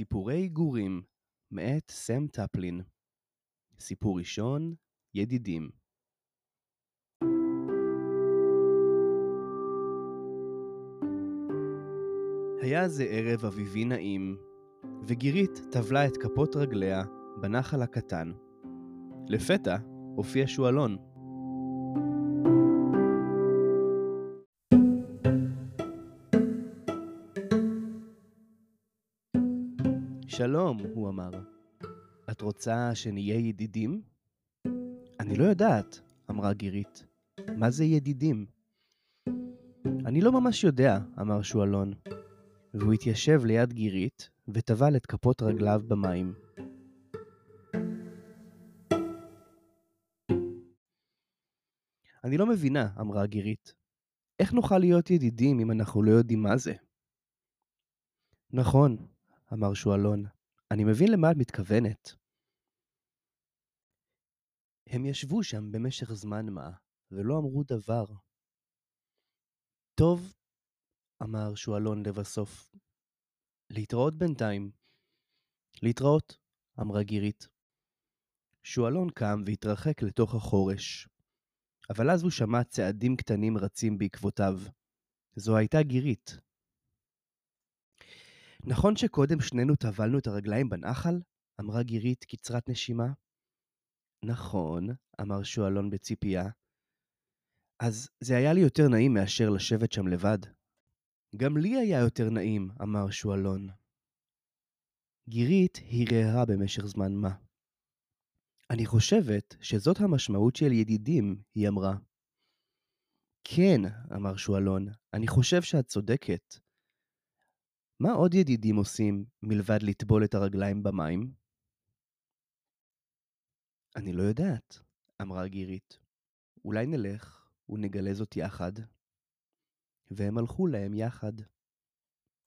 סיפורי גורים, מאת סם טפלין. סיפור ראשון, ידידים. היה זה ערב אביבי נעים, וגירית טבלה את כפות רגליה בנחל הקטן. לפתע הופיע שועלון. שלום, הוא אמר. את רוצה שנהיה ידידים? אני לא יודעת, אמרה גירית. מה זה ידידים? אני לא ממש יודע, אמר שועלון. והוא התיישב ליד גירית וטבל את כפות רגליו במים. אני לא מבינה, אמרה גירית. איך נוכל להיות ידידים אם אנחנו לא יודעים מה זה? נכון, אמר שועלון. אני מבין למה את מתכוונת. הם ישבו שם במשך זמן מה, ולא אמרו דבר. טוב, אמר שועלון לבסוף. להתראות בינתיים. להתראות, אמרה גירית. שועלון קם והתרחק לתוך החורש. אבל אז הוא שמע צעדים קטנים רצים בעקבותיו. זו הייתה גירית. נכון שקודם שנינו טבלנו את הרגליים בנחל? אמרה גירית קצרת נשימה. נכון, אמר שועלון בציפייה. אז זה היה לי יותר נעים מאשר לשבת שם לבד. גם לי היה יותר נעים, אמר שועלון. גירית הרהרה במשך זמן מה. אני חושבת שזאת המשמעות של ידידים, היא אמרה. כן, אמר שועלון, אני חושב שאת צודקת. מה עוד ידידים עושים מלבד לטבול את הרגליים במים? אני לא יודעת, אמרה גירית. אולי נלך ונגלה זאת יחד. והם הלכו להם יחד.